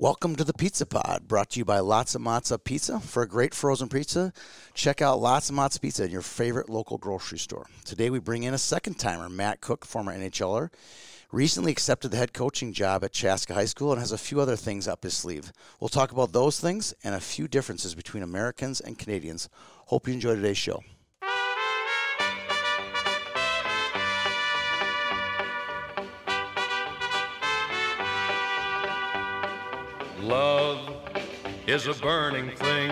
Welcome to the Pizza Pod, brought to you by Lotzza Motzza Pizza. For a great frozen pizza, check out Lotzza Motzza Pizza in your favorite local grocery store. Today we bring in a second timer, Matt Cooke, former NHLer, recently accepted the head coaching job at Chaska High School and has a few other things up his sleeve. We'll talk about those things and a few differences between Americans and Canadians. Hope you enjoy today's show. Love is a burning thing,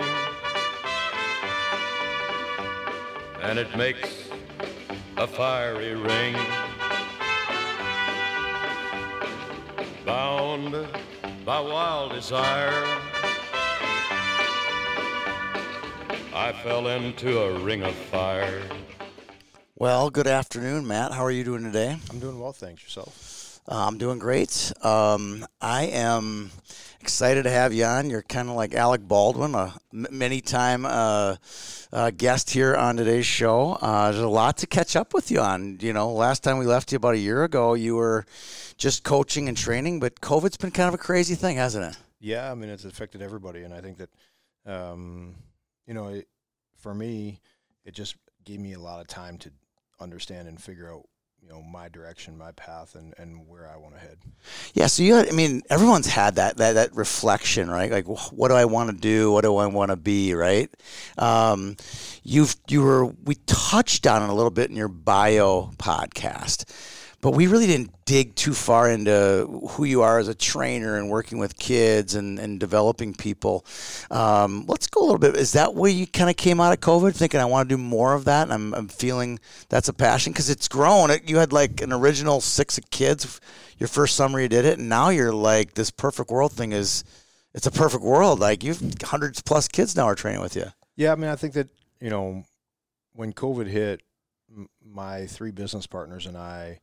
and it makes a fiery ring. Bound by wild desire, I fell into a ring of fire. Well, good afternoon, Matt. How are you doing today? I'm doing well, thanks. Yourself? Uh, I'm doing great. Um, I am excited to have you on. You're kind of like Alec Baldwin, a many time uh, uh, guest here on today's show. Uh, there's a lot to catch up with you on. You know, last time we left you about a year ago, you were just coaching and training, but COVID's been kind of a crazy thing, hasn't it? Yeah, I mean, it's affected everybody, and I think that, um, you know, it, for me, it just gave me a lot of time to understand and figure out you know my direction, my path, and and where I want to head. Yeah, so you, had, I mean, everyone's had that that that reflection, right? Like, what do I want to do? What do I want to be? Right? Um, you've you were we touched on it a little bit in your bio podcast but we really didn't dig too far into who you are as a trainer and working with kids and, and developing people. Um, let's go a little bit. Is that where you kind of came out of COVID thinking, I want to do more of that? And I'm, I'm feeling that's a passion because it's grown. You had like an original six kids your first summer you did it, and now you're like, this perfect world thing is, it's a perfect world. Like you've hundreds plus kids now are training with you. Yeah, I mean, I think that, you know, when COVID hit, my three business partners and I,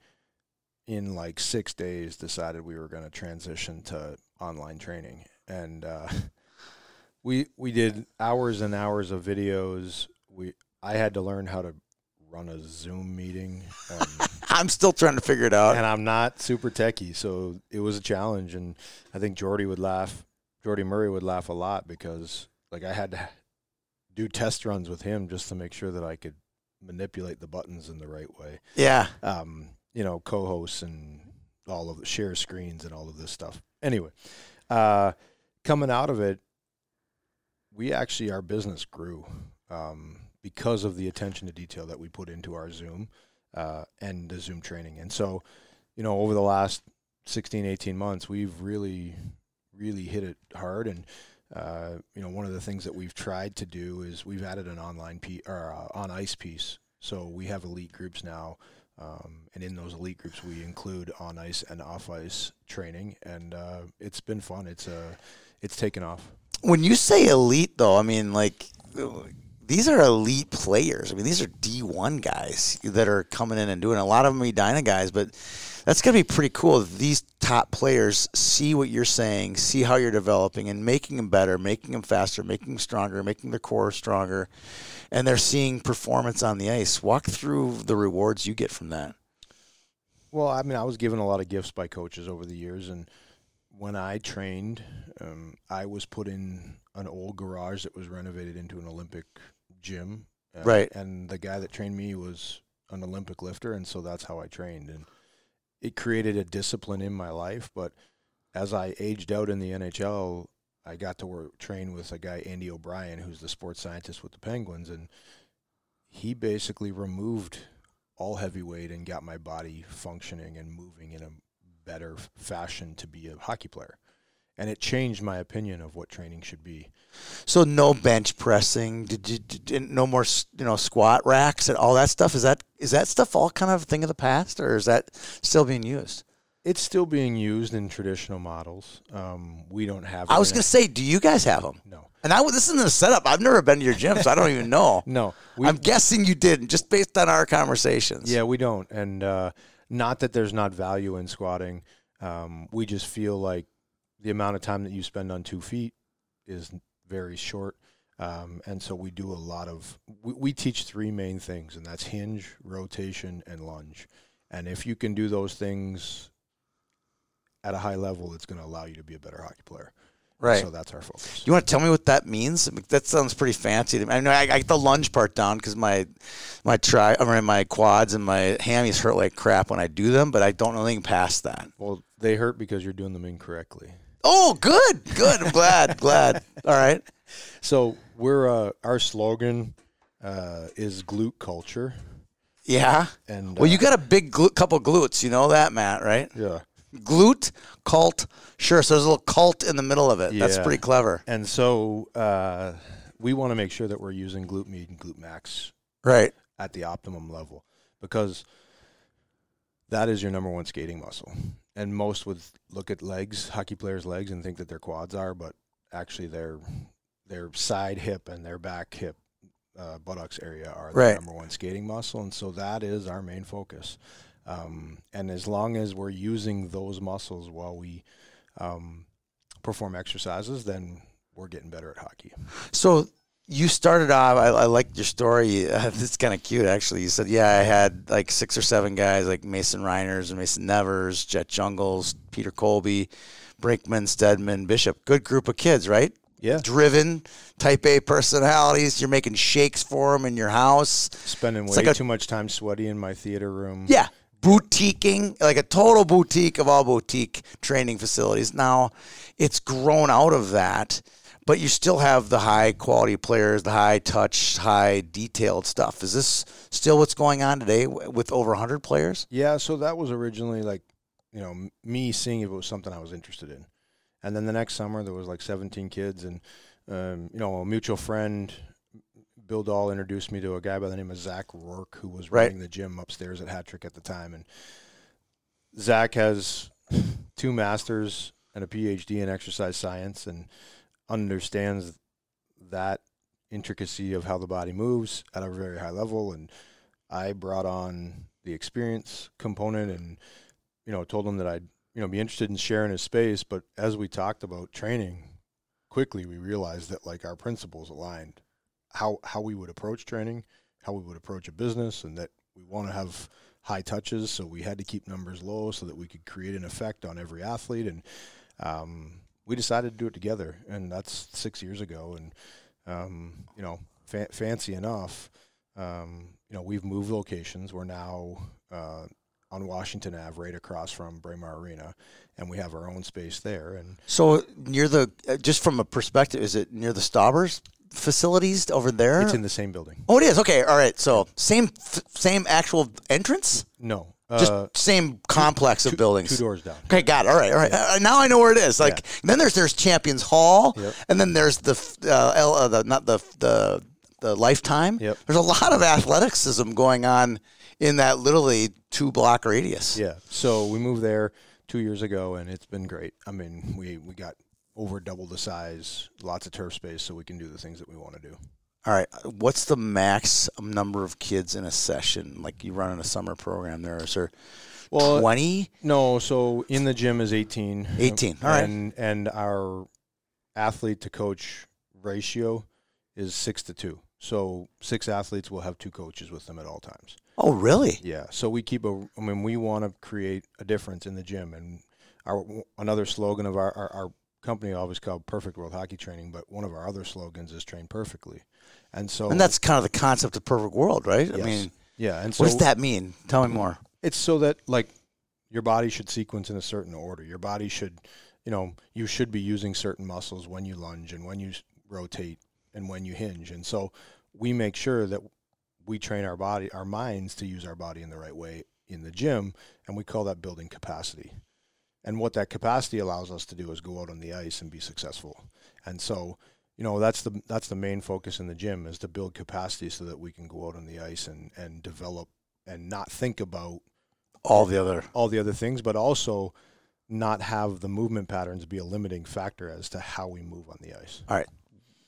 in like six days decided we were going to transition to online training and uh, we we did hours and hours of videos we i had to learn how to run a zoom meeting um, i'm still trying to figure it out. and i'm not super techy so it was a challenge and i think jordy would laugh jordy murray would laugh a lot because like i had to do test runs with him just to make sure that i could manipulate the buttons in the right way. Yeah. Um, you know, co-hosts and all of the share screens and all of this stuff. Anyway, uh, coming out of it, we actually our business grew. Um, because of the attention to detail that we put into our Zoom uh, and the Zoom training. And so, you know, over the last 16, 18 months, we've really, really hit it hard. And uh, you know, one of the things that we've tried to do is we've added an online piece or uh, on ice piece. So we have elite groups now um, and in those elite groups, we include on ice and off ice training, and uh, it's been fun. It's uh, it's taken off. When you say elite, though, I mean like these are elite players. I mean these are D one guys that are coming in and doing. A lot of them Edina guys, but that's gonna be pretty cool. These top players see what you're saying, see how you're developing, and making them better, making them faster, making them stronger, making their core stronger and they're seeing performance on the ice. Walk through the rewards you get from that. Well, I mean, I was given a lot of gifts by coaches over the years, and when I trained, um, I was put in an old garage that was renovated into an Olympic gym. Uh, right. And the guy that trained me was an Olympic lifter, and so that's how I trained. And it created a discipline in my life. But as I aged out in the NHL, I got to work train with a guy Andy O'Brien, who's the sports scientist with the Penguins, and he basically removed all heavyweight and got my body functioning and moving in a better fashion to be a hockey player. And it changed my opinion of what training should be. So no bench pressing, did you did, no more you know squat racks and all that stuff. Is that is that stuff all kind of a thing of the past, or is that still being used? It's still being used in traditional models. Um, we don't have. I was going to say, do you guys have them? No. And I this isn't a setup. I've never been to your gym, so I don't even know. no, I'm guessing you didn't, just based on our conversations. Yeah, we don't, and uh, not that there's not value in squatting. Um, we just feel like the amount of time that you spend on two feet is very short. Um, and so we do a lot of we, we teach three main things and that's hinge rotation and lunge and if you can do those things at a high level it's going to allow you to be a better hockey player. Right. So that's our focus. You want to tell me what that means? That sounds pretty fancy to me. I know I, I get the lunge part down because my my tri, I mean, my quads and my hammies hurt like crap when I do them, but I don't know anything past that. Well, they hurt because you're doing them incorrectly. Oh, good, good. I'm glad, glad. All right. So we're uh, our slogan uh, is glute culture, Yeah. and Well, you uh, got a big glu- couple glutes. You know that, Matt, right? yeah. Glute cult. Sure. So there's a little cult in the middle of it. Yeah. That's pretty clever. And so uh, we want to make sure that we're using glute med and glute max Right. at the optimum level because that is your number one skating muscle. And most would look at legs, hockey players' legs, and think that their quads are, but actually their their side hip and their back hip, uh, buttocks area are the Right. number one skating muscle, and so that is our main focus. Um, and as long as we're using those muscles while we um, perform exercises, then we're getting better at hockey. So you started off. I, I liked your story. It's kind of cute, actually. You said, "Yeah, I had like six or seven guys, like Mason Reiners and Mason Nevers, Jet Jungles, Peter Colby, Brinkman, Stedman, Bishop. Good group of kids, right? Yeah, Driven, Type A personalities. You're making shakes for them in your house. spending way It's like a- too much time sweaty in my theater room. Yeah. Boutiquing, like a total boutique of all boutique training facilities. Now, it's grown out of that, but you still have the high quality players, the high touch, high detailed stuff. Is this still what's going on today with over 100 players? Yeah, so that was originally like, you know, me seeing if it was something I was interested in. And then the next summer there was like 17 kids and um, you know, a mutual friend Bill Dahl introduced me to a guy by the name of Zach Rourke who was Right. running the gym upstairs at Hat Trick at the time and Zach has two masters and a PhD in exercise science and understands that intricacy of how the body moves at a very high level and I brought on the experience component and you know told him that I'd you know be interested in sharing his space. But as we talked about training quickly we realized that like our principles aligned. How how we would approach training how we would approach a business and that we want to have high touches. So we had to keep numbers low so that we could create an effect on every athlete. And um, we decided to do it together and that's six years ago and um, you know fa- fancy enough um, you know, we've moved locations. We're now uh, on Washington Ave, right across from Braemar Arena, and we have our own space there. And So near the, uh, just from a perspective, is it near the Staubers facilities over there? it's in the same building. oh, it is. Okay. All right. So same, f- same actual entrance, No, just uh, same complex of buildings. two doors down. Okay, got it. All right, all right. Uh, now I know where it is. Like then there's there's Champions Hall, Yep. and then there's the uh, L, uh, the not the the the Lifetime. Yep. There's a lot of athleticism going on in that literally two block radius. Yeah. So we moved there two years ago, and it's been great. I mean, we we got over double the size, lots of turf space, so we can do the things that we want to do. All right. What's the max number of kids in a session? Like you run in a summer program there, is there Well, twenty? No, so in the gym is 18. 18, all right. And and our athlete to coach ratio is 6 to 2. So 6 athletes will have two coaches with them at all times. Oh, really? Yeah. So we keep a I mean we want to create a difference in the gym and our another slogan of our our, our company always called Perfect World Hockey Training, but one of our other slogans is train perfectly. And so And that's kind of the concept of perfect world, right? I mean, yeah, and so what does that mean? Tell me more. it's so that like your body should sequence in a certain order. Your body should, you know, you should be using certain muscles when you lunge and when you rotate and when you hinge. And so we make sure that we train our body, our minds to use our body in the right way in the gym, and we call that building capacity. And what that capacity allows us to do is go out on the ice and be successful. And so, you know, that's the that's the main focus in the gym is to build capacity so that we can go out on the ice and and develop and not think about All the other all the other things, but also not have the movement patterns be a limiting factor as to how we move on the ice. All right,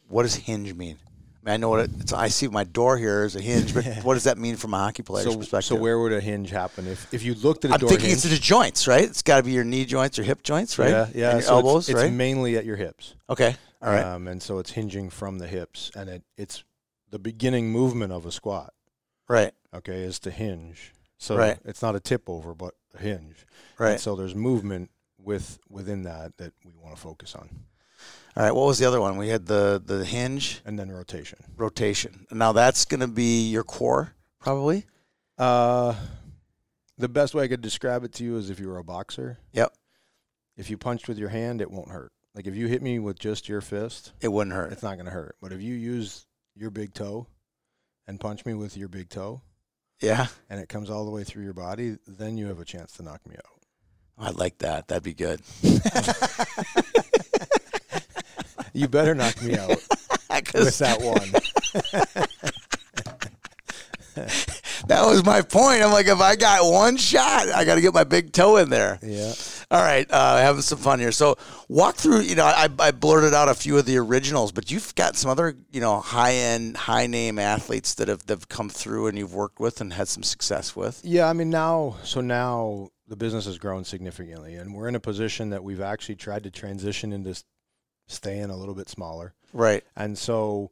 what does hinge mean? I, mean, I know what it, it's. I see my door here is a hinge, but what does that mean from a hockey player's So, perspective? so where would a hinge happen if if you looked at a I'm door thinking hinge? it's the joints, right? It's got to be your knee joints or hip joints, right? Yeah, yeah. And your so elbows, it's, it's mainly at your hips. okay, all right. Um, and so it's hinging from the hips, and it, it's the beginning movement of a squat. right, Okay, is to hinge. So Right. it's not a tip over, but a hinge. right. And so there's movement with within that that we want to focus on. All right. What was the other one? We had the the hinge and then rotation. rotation. Now that's going to be your core, probably. Uh, the best way I could describe it to you is if you were a boxer. Yep. If you punched with your hand, it won't hurt. Like if you hit me with just your fist, It wouldn't hurt. it's not going to hurt. But if you use your big toe and punch me with your big toe, Yeah. and it comes all the way through your body, then you have a chance to knock me out. I'd like that. That'd be good. You better knock me out with that one. that was my point. I'm like, if I got one shot, I got to get my big toe in there. Yeah. All right, uh, having some fun here. So, walk through. You know, I, I blurted out a few of the originals, but you've got some other, you know, high end, high name athletes that have that have come through and you've worked with and had some success with. Yeah, I mean now, so now the business has grown significantly, and we're in a position that we've actually tried to transition into staying a little bit smaller, Right. and so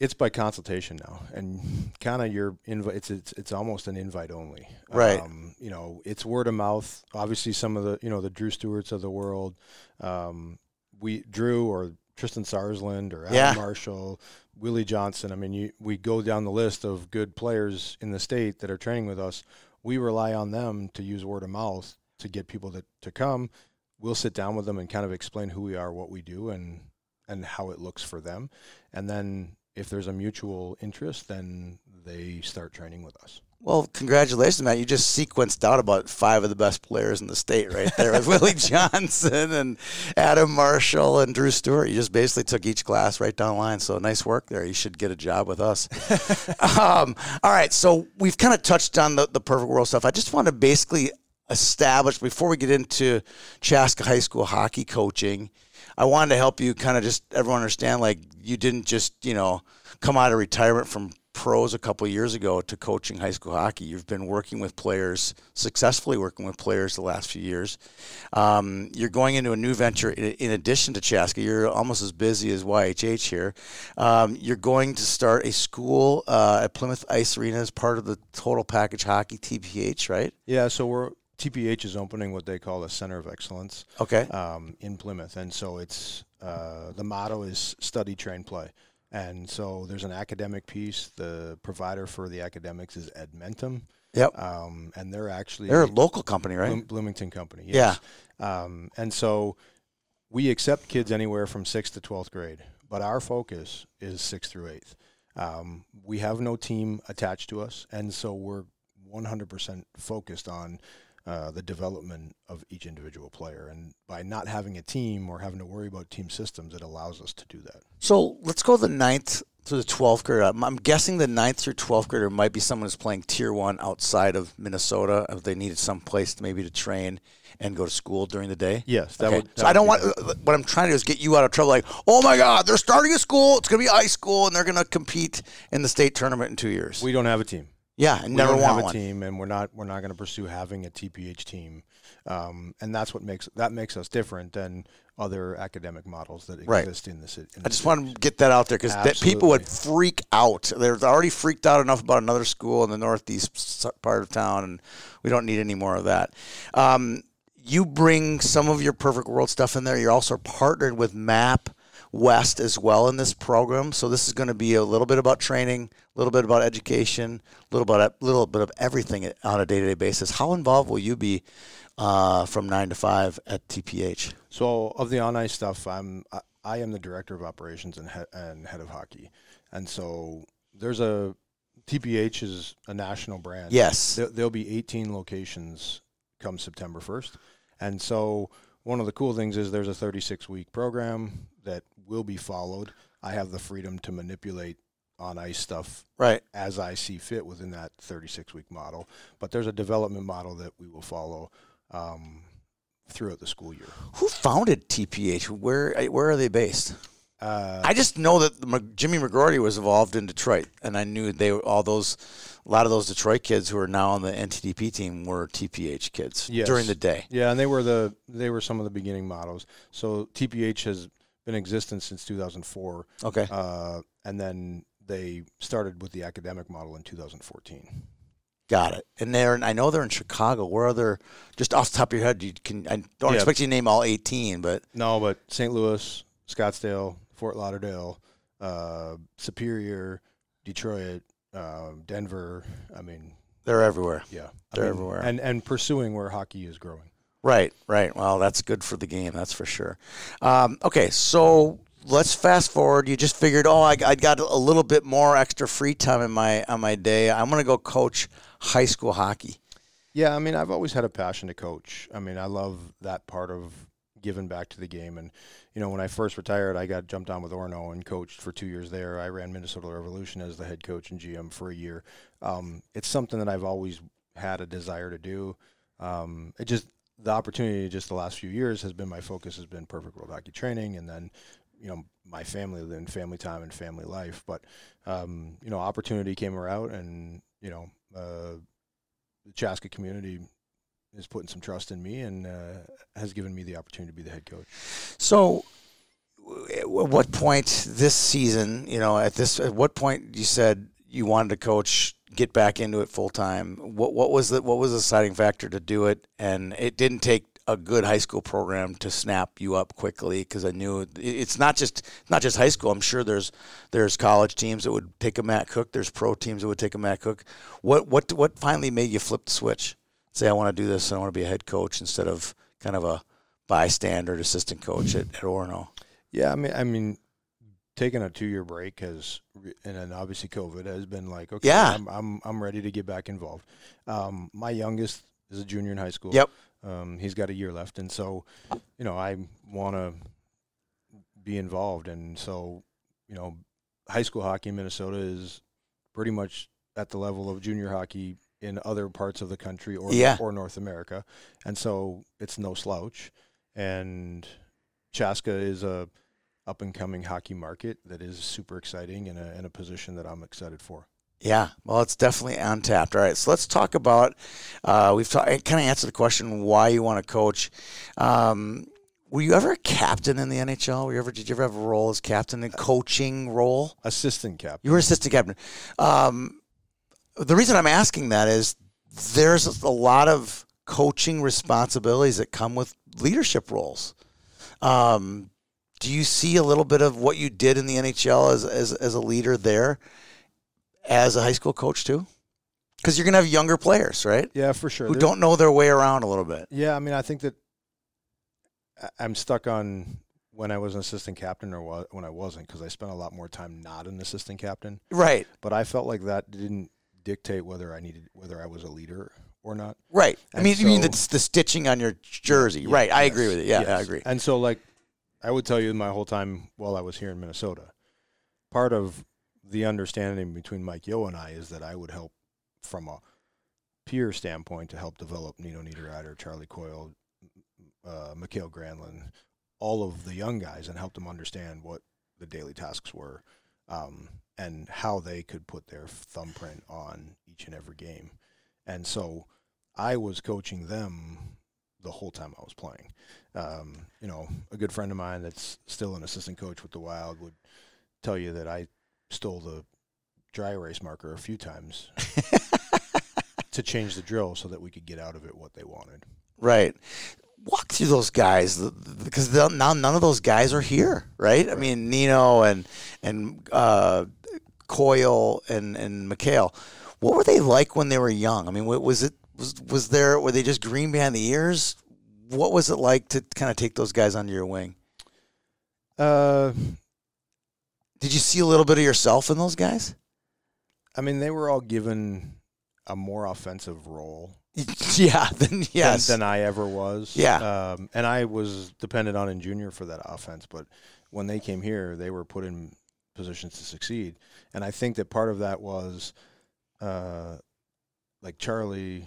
it's by consultation now, and kind of your invite. It's it's it's almost an invite only, Right. Um, you know, it's word of mouth. Obviously, some of the you know the Drew Stewarts of the world, um, we Drew or Tristan Sarsland or Adam Yeah. Marshall, Willie Johnson. I mean, you, we go down the list of good players in the state that are training with us. We rely on them to use word of mouth to get people to, to come. We'll sit down with them and kind of explain who we are, what we do, and and how it looks for them. And then if there's a mutual interest, then they start training with us. Well, congratulations, Matt. You just sequenced out about five of the best players in the state right there with Willie Johnson and Adam Marshall and Drew Stewart. You just basically took each class right down the line. So nice work there. You should get a job with us. um, all right. So we've kind of touched on the, the perfect world stuff. I just want to basically establish before we get into Chaska High School hockey coaching. I wanted to help you kind of just everyone understand like you didn't just, you know, come out of retirement from pros a couple years ago to coaching high school hockey. You've been working with players, successfully working with players the last few years. Um, you're going into a new venture in, in addition to Chaska. You're almost as busy as YHH here. Um, you're going to start a school uh, at Plymouth Ice Arena as part of the Total Package Hockey TPH, right? Yeah, so we're TPH is opening what they call a center of excellence Okay. um, in Plymouth, and so it's uh, the motto is study, train, play. And so there's an academic piece. The provider for the academics is Edmentum, Yep. um, and they're actually They're a local company, right? Bloom- Bloomington company. Yes. Yeah. Um, and so we accept kids anywhere from sixth to twelfth grade, but our focus is sixth through eighth. Um, we have no team attached to us, and so we're 100% focused on uh, the development of each individual player. And by not having a team or having to worry about team systems, it allows us to do that. So let's go the ninth through the 12th grade. I'm, I'm guessing the ninth through 12th grader might be someone who's playing tier one outside of Minnesota if they needed some place to maybe to train and go to school during the day. Yes, that Okay. would. that so I don't want. be What I'm trying to do is get you out of trouble. Like, oh my God, they're starting a school. It's going to be high school, and they're going to compete in the state tournament in two years. We don't have a team. Yeah, and we never don't want have a one. team, and we're not we're not going to pursue having a TPH team, um, and that's what makes that makes us different than other academic models that Right. exist in the city. I just want to get that out there because people would freak out. They're already freaked out enough about another school in the northeast part of town, and we don't need any more of that. Um, you bring some of your perfect world stuff in there. You're also partnered with MAP West as well in this program. So this is going to be a little bit about training, a little bit about education, a little bit, a little bit of everything on a day-to-day basis. How involved will you be uh, from nine to five at TPH? So of the on ice stuff, I'm I, I am the director of operations and head, and head of hockey, and so there's a TPH is a national brand. Yes. There, there'll be 18 locations come September 1st, and so one of the cool things is there's a 36 week program that will be followed. I have the freedom to manipulate on ice stuff Right. as I see fit within that 36 week model. But there's a development model that we will follow um, throughout the school year. Who founded TPH? Where where are they based? Uh, I just know that the, Jimmy McGroarty was involved in Detroit, and I knew they were all those, a lot of those Detroit kids who are now on the NTDP team were TPH kids Yes. during the day. yeah, and they were the they were some of the beginning models. So TPH has been in existence since 2004, Okay. uh, and then they started with the academic model in 2014. Got it. And they're I know they're in Chicago. Where are they? Just off the top of your head, you can I don't Yeah. expect you to name all 18, but No, but St. Louis, Scottsdale, Fort Lauderdale, uh, Superior, Detroit, um, Denver. I mean, they're everywhere. yeah, They're mean, everywhere. and and pursuing where hockey is growing. Right, right. Well, that's good for the game, that's for sure. Um, okay, so let's fast forward. You just figured, oh, I, I got a little bit more extra free time in my on my day. I'm going to go coach high school hockey. Yeah, I mean, I've always had a passion to coach. I mean, I love that part of giving back to the game. And you know, when I first retired, I got jumped on with Orono and coached for two years there. I ran Minnesota Revolution as the head coach and GM for a year. Um, it's something that I've always had a desire to do. Um, it just the opportunity just the last few years has been my focus has been perfect world hockey training and then you know my family then family time and family life but um, you know opportunity came around and you know uh, the Chaska community is putting some trust in me and uh, has given me the opportunity to be the head coach. So, at what point this season, you know, at this, at what point you said you wanted to coach, get back into it full time? What what was the what was the deciding factor to do it? And it didn't take a good high school program to snap you up quickly because I knew it's not just not just high school. I'm sure there's there's college teams that would take a Matt Cooke. There's pro teams that would take a Matt Cooke. What what what finally made you flip the switch? Say I want to do this. I want to be a head coach instead of kind of a bystander assistant coach at, at Orono. Yeah, I mean, I mean, taking a two-year break has, and then obviously COVID has been like, okay, Yeah. I'm I'm, I'm ready to get back involved. Um, my youngest is a junior in high school. Yep. Um, he's got a year left, and so, you know, I want to be involved, and so, you know, high school hockey in Minnesota is pretty much at the level of junior hockey in other parts of the country or Yeah. or North America, and so it's no slouch. And Chaska is a up and coming hockey market that is super exciting and a, and a position that I'm excited for. Yeah, well, it's definitely untapped. All right, so let's talk about. Uh, we've ta- kind of answered the question why you want to coach. Um, were you ever a captain in the NHL? Were you ever? Did you ever have a role as captain in coaching role? Assistant captain. You were assistant captain. Um, the reason I'm asking that is there's a lot of coaching responsibilities that come with leadership roles. Um, do you see a little bit of what you did in the NHL as, as, as a leader there as a high school coach too? Because you're going to have younger players, right? Yeah, for sure. Who don't know their way around a little bit. Yeah, I mean, I think that I- I'm stuck on when I was an assistant captain or when I wasn't because I spent a lot more time not an assistant captain. Right, But I felt like that didn't dictate whether I needed whether I was a leader or not. right. I And mean, you mean the, the stitching on your jersey, Yeah, right? I agree with it. Yeah, I agree. And so, like, I would tell you my whole time while I was here in Minnesota, part of the understanding between Mike Yeo and I is that I would help from a peer standpoint to help develop Nino Niederreiter, Charlie Coyle, uh, Mikael Granlund, all of the young guys, and help them understand what the daily tasks were um, and how they could put their thumbprint on each and every game. And so I was coaching them the whole time I was playing. Um, you know, a good friend of mine that's still an assistant coach with the Wild would tell you that I stole the dry erase marker a few times to change the drill so that we could get out of it what they wanted. Right. Walk through those guys because now none of those guys are here, right? I mean, Nino and and uh, Coyle and and Mikael. What were they like when they were young? I mean, wa- was it was was there were they just green behind the ears? What was it like to kind of take those guys under your wing? Uh, Did you see a little bit of yourself in those guys? I mean, they were all given a more offensive role yeah. Then yes. than, than I ever was. Yeah. Um, and I was dependent on in junior for that offense, but when they came here, they were put in positions to succeed. And I think that part of that was, uh, like Charlie.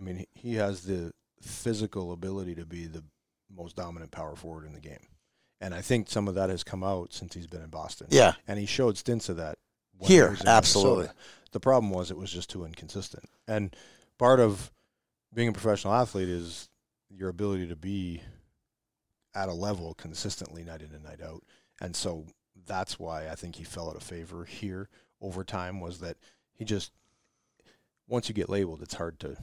I mean, he, has the physical ability to be the most dominant power forward in the game, and I think some of that has come out since he's been in Boston. yeah. and he showed stints of that when he Here, absolutely. Minnesota. The problem was it was just too inconsistent. And part of being a professional athlete is your ability to be at a level consistently night in and night out. And so that's why I think he fell out of favor here over time was that he just once you get labeled, it's hard to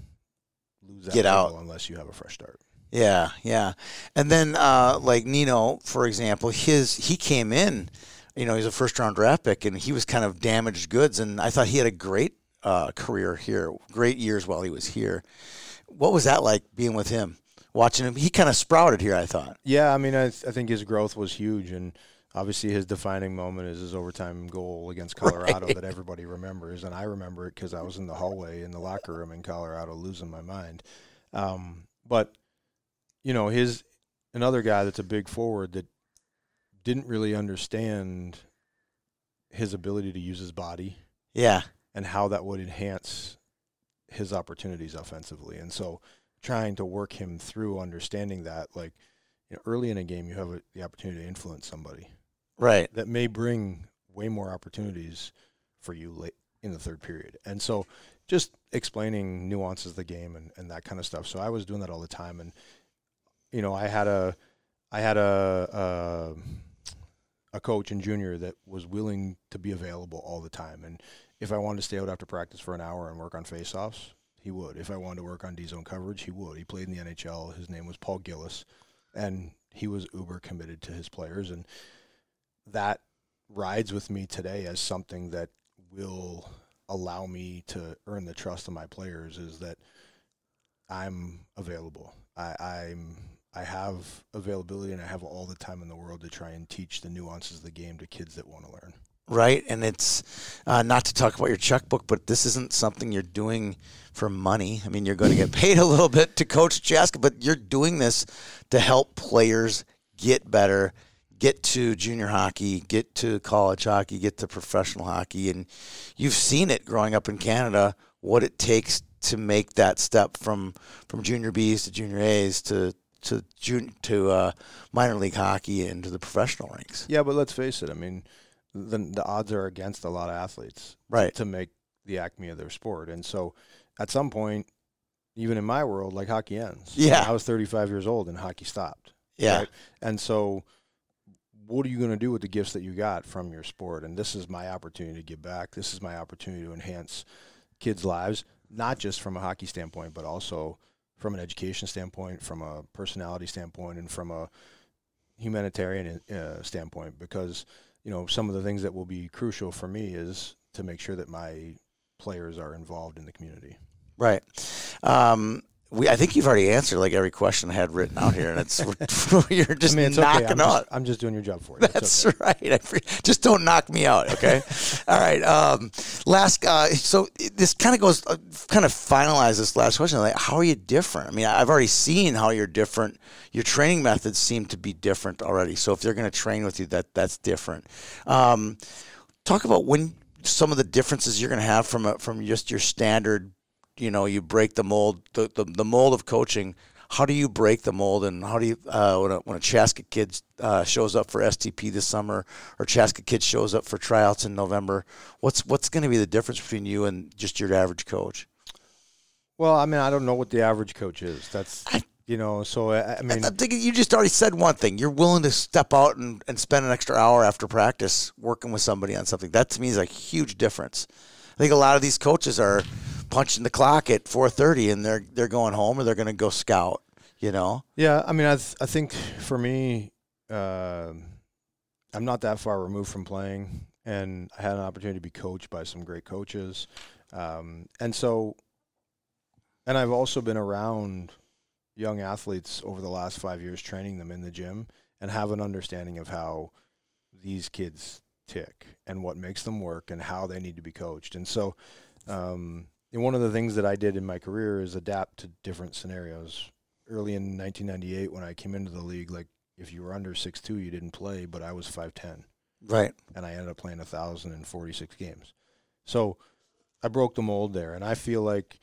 lose Get out. unless you have a fresh start. Yeah, yeah. And then uh, like Nino, for example, his he came in, you know, he's a first round draft pick and he was kind of damaged goods and I thought he had a great uh, career here, great years while he was here. What was that like being with him? Watching him, he kind of sprouted here. I thought. Yeah, I mean, I, th- I think his growth was huge, and obviously his defining moment is his overtime goal against Colorado Right. that everybody remembers, and I remember it because I was in the hallway in the locker room in Colorado losing my mind. Um, but you know, his another guy that's a big forward that didn't really understand his ability to use his body Yeah, and how that would enhance his opportunities offensively. And so trying to work him through understanding that, like you know, early in a game, you have a, the opportunity to influence somebody right. that may bring way more opportunities for you late in the third period. And so just explaining nuances of the game and, and that kind of stuff. So I was doing that all the time. And, you know, I had a, I had a, a, a coach in junior that was willing to be available all the time. And if I wanted to stay out after practice for an hour and work on faceoffs, he would. If I wanted to work on D zone coverage, he would. He played in the NHL. His name was Paul Gillis, and he was uber committed to his players. And that rides with me today as something that will allow me to earn the trust of my players is that I'm available. I, I'm I have availability and I have all the time in the world to try and teach the nuances of the game to kids that want to learn. right? And it's uh, not to talk about your checkbook, but this isn't something you're doing for money. I mean, you're going to get paid a little bit to coach Chaska, but you're doing this to help players get better, get to junior hockey, get to college hockey, get to professional hockey, and you've seen it growing up in Canada what it takes to make that step from from junior Bs to junior A's to to jun- to uh, minor league hockey and to the professional ranks. Yeah, but let's face it. I mean, the the odds are against a lot of athletes Right. to make the acme of their sport, and so at some point, even in my world, like hockey ends. Yeah. I was 35 years old and hockey stopped. Yeah. right? And so, what are you going to do with the gifts that you got from your sport? And this is my opportunity to give back. This is my opportunity to enhance kids' lives, not just from a hockey standpoint, but also from an education standpoint, from a personality standpoint, and from a humanitarian uh, standpoint. Because you know, some of the things that will be crucial for me is to make sure that my players are involved in the community. Right. Um, we, I think you've already answered like every question I had written out here, and it's you're just I mean, it's knocking okay. I'm out. just, I'm just doing your job for you. That's okay. right. I pre- just don't knock me out, okay? All right. Um, last, uh, so this kind of goes, uh, kind of finalize this last question. Like, how are you different? I mean, I've already seen how you're different. Your training methods seem to be different already. So if they're going to train with you, that that's different. Um, talk about when some of the differences you're going to have from a, from just your standard. You know, you break the mold, the, the, the mold of coaching. How do you break the mold, and how do you uh, when a when a Chaska kid uh, shows up for STP this summer, or Chaska kid shows up for tryouts in November? What's what's going to be the difference between you and just your average coach? Well, I mean, I don't know what the average coach is. That's I- you know. So I, I mean, thinking you just already said one thing. You're willing to step out and, and spend an extra hour after practice working with somebody on something. That to me is a huge difference. I think a lot of these coaches are punching the clock at 4:30 and they're they're going home or they're going to go scout. You know. yeah. I mean, I th- I think for me, um I'm not that far removed from playing, and I had an opportunity to be coached by some great coaches, um, and so, and I've also been around young athletes over the last five years, training them in the gym, and have an understanding of how these kids tick and what makes them work and how they need to be coached. And so, um, and one of the things that I did in my career is adapt to different scenarios. Early in 1998, when I came into the league, like if you were under 6'2", you didn't play, but I was 5'10", Right. and I ended up playing 1,046 games. So I broke the mold there, and I feel like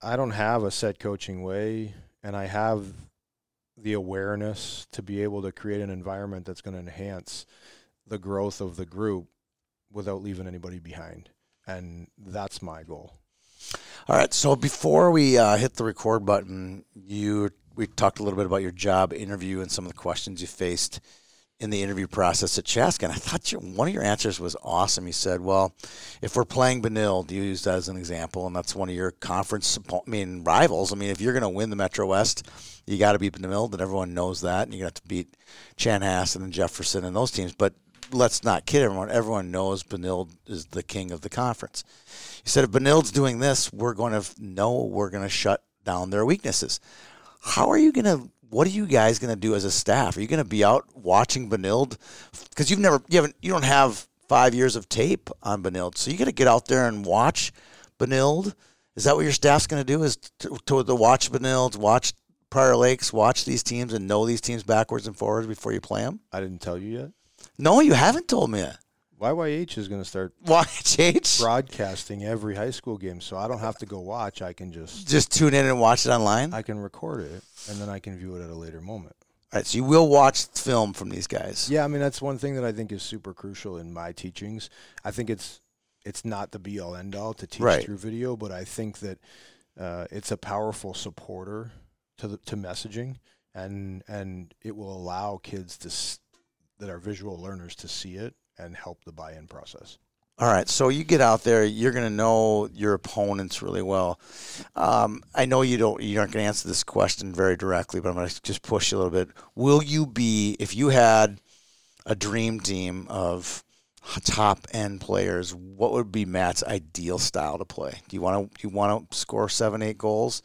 I don't have a set coaching way, and I have the awareness to be able to create an environment that's going to enhance the growth of the group without leaving anybody behind. And that's my goal. All right. So before we uh, hit the record button, you we talked a little bit about your job interview and some of the questions you faced. in the interview process at Chaska, and I thought you, one of your answers was awesome. You said, "Well, if we're playing Benilde, you used that as an example, and that's one of your conference, I mean, rivals. I mean, if you're going to win the Metro West, you got to beat Benilde, and everyone knows that, and to have to beat Chanhassen and Jefferson and those teams. But let's not kid everyone. Everyone knows Benilde is the king of the conference. He said if Benilde's doing this, we're going to know we're going to shut down their weaknesses. How are you going to? What are you guys going to do as a staff? Are you going to be out watching Benilde? Because you've never, you haven't, you don't have five years of tape on Benilde, so you got to get out there and watch Benilde. Is that what your staff's going to do? Is to, to, to watch Benilde, watch Prior Lakes, watch these teams, and know these teams backwards and forwards before you play them? I didn't tell you yet. No, you haven't told me yet. YHH is going to start YHH? broadcasting every high school game, so I don't have to go watch. I can just Just tune in and watch it online? I can record it, and then I can view it at a later moment. right, so you will watch film from these guys. Yeah, I mean that's one thing that I think is super crucial in my teachings. I think it's it's not the be all end all to teach Right. through video, but I think that uh, it's a powerful supporter to the, to messaging, and and it will allow kids to s- that are visual learners to see it and help the buy in process. All right, so you get out there, you're going to know your opponents really well. Um, I know you don't, you aren't going to answer this question very directly, but I'm going to just push you a little bit. Will you be, if you had a dream team of top end players, what would be Matt's ideal style to play? Do you want to, do you want to score seven, eight goals,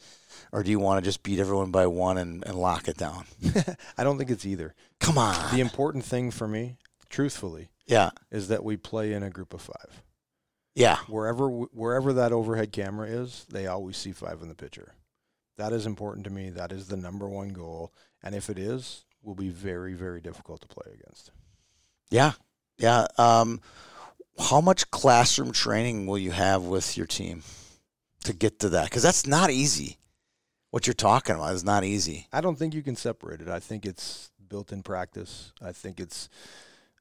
or do you want to just beat everyone by one and, and lock it down? I don't think it's either. Come on, The important thing for me, truthfully, yeah, is that we play in a group of five. yeah, wherever wherever that overhead camera is, they always see five in the picture. That is important to me. That is the number one goal. And if it is, will be very very difficult to play against. Yeah, yeah. Um, how much classroom training will you have with your team to get to that? Because that's not easy. What you're talking about is not easy. I don't think you can separate it. I think it's built in practice. I think it's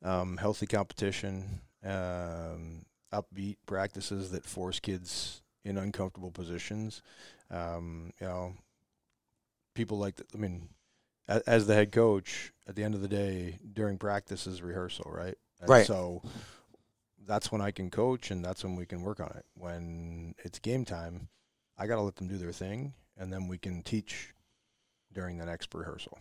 um, healthy competition, um, upbeat practices that force kids in uncomfortable positions. Um, you know, people like, the, I mean, as, as the head coach, at the end of the day, during practice is rehearsal, right? And Right. So that's when I can coach, and that's when we can work on it. When it's game time, I got to let them do their thing, and then we can teach during the next rehearsal.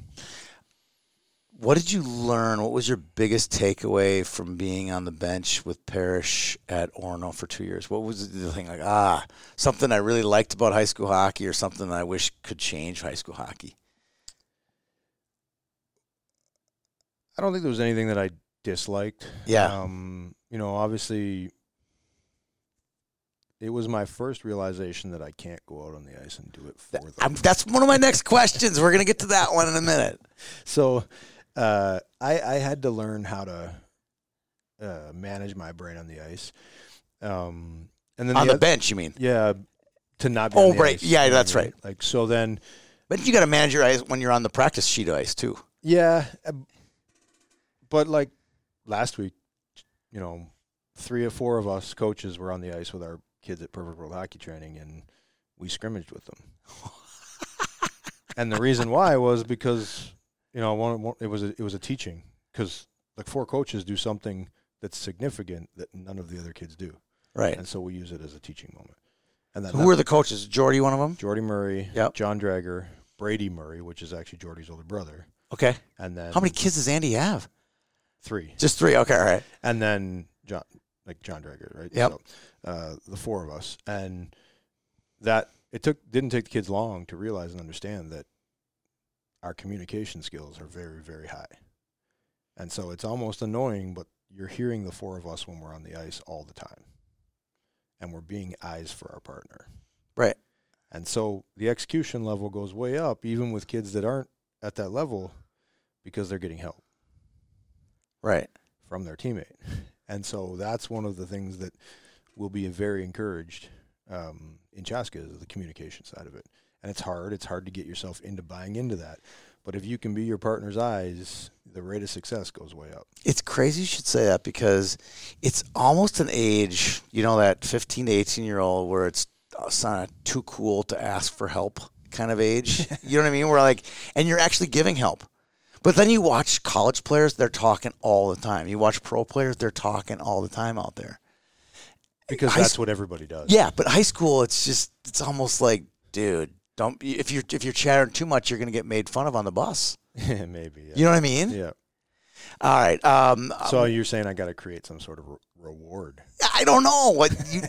What did you learn? What was your biggest takeaway from being on the bench with Parrish at Orono for two years? What was the thing like? Ah, something I really liked about high school hockey, or something I wish could change high school hockey. I don't think there was anything that I disliked. Yeah. Um, you know, obviously, it was my first realization that I can't go out on the ice and do it for them. I'm, that's one of my next questions. We're gonna get to that one in a minute. so uh, I, I had to learn how to uh, manage my brain on the ice. Um, and then On the the oth- bench, you mean? yeah, to not be Oh, right. ice, Yeah, that's mean? right. Like so, then But you got to manage your ice when you're on the practice sheet of ice too. Yeah, but like last week, you know, three or four of us coaches were on the ice with our kids at Perfect World Hockey Training, and we scrimmaged with them. and the reason why was because you know one, one it was a, it was a teaching because like four coaches do something that's significant that none of the other kids do, Right. and so we use it as a teaching moment. And then Who are the coaches? Jordy, one of them. Jordy Murray, Yep. John Drager, Brady Murray, which is actually Jordy's older brother, Okay. and then How many kids does Andy have? Three. Just three. Okay. All right. and then John, like John Drager, right? Yep. So, uh, the four of us, and that it took didn't take the kids long to realize and understand that our communication skills are very very high, and so it's almost annoying, but you're hearing the four of us when we're on the ice all the time, and we're being eyes for our partner, Right. and so the execution level goes way up, even with kids that aren't at that level, because they're getting help Right. from their teammate. And so that's one of the things that will be very encouraged um, in Chaska is the communication side of it. And it's hard. It's hard to get yourself into buying into that. But if you can be your partner's eyes, the rate of success goes way up. It's crazy you should say that because it's almost an age, you know, that 15 to 18 year old where it's, uh, it's not too cool to ask for help kind of age. you know what I mean? Where like, and you're actually giving help. But then you watch college players; they're talking all the time. You watch pro players; they're talking all the time out there. because high that's s- what everybody does. Yeah, but high school, it's just it's almost like, dude, don't if you're if you're chattering too much, you're going to get made fun of on the bus. maybe. Yeah. You know what I mean? yeah. All right. Um, So you're saying I got to create some sort of re- reward? I don't know what you.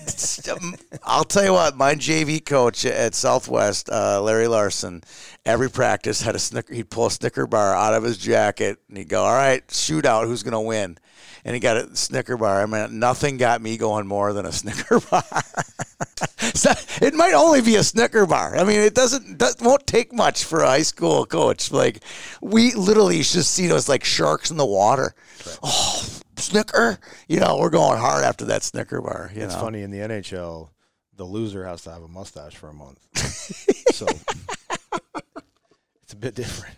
um, I'll tell you what. My JV coach at Southwest, uh, Larry Larson, every practice had a snicker. He'd pull a Snicker bar out of his jacket and he'd go, "All right, shootout. Who's going to win?" And he got a Snicker bar. I mean, nothing got me going more than a Snicker bar. It might only be a Snicker bar. I mean, it doesn't that won't take much for a high school coach. Like we literally just see those like sharks in the water. Oh, Snicker! You know, we're going hard after that Snicker bar. You it's know, funny in the NHL, the loser has to have a mustache for a month. so it's a bit different.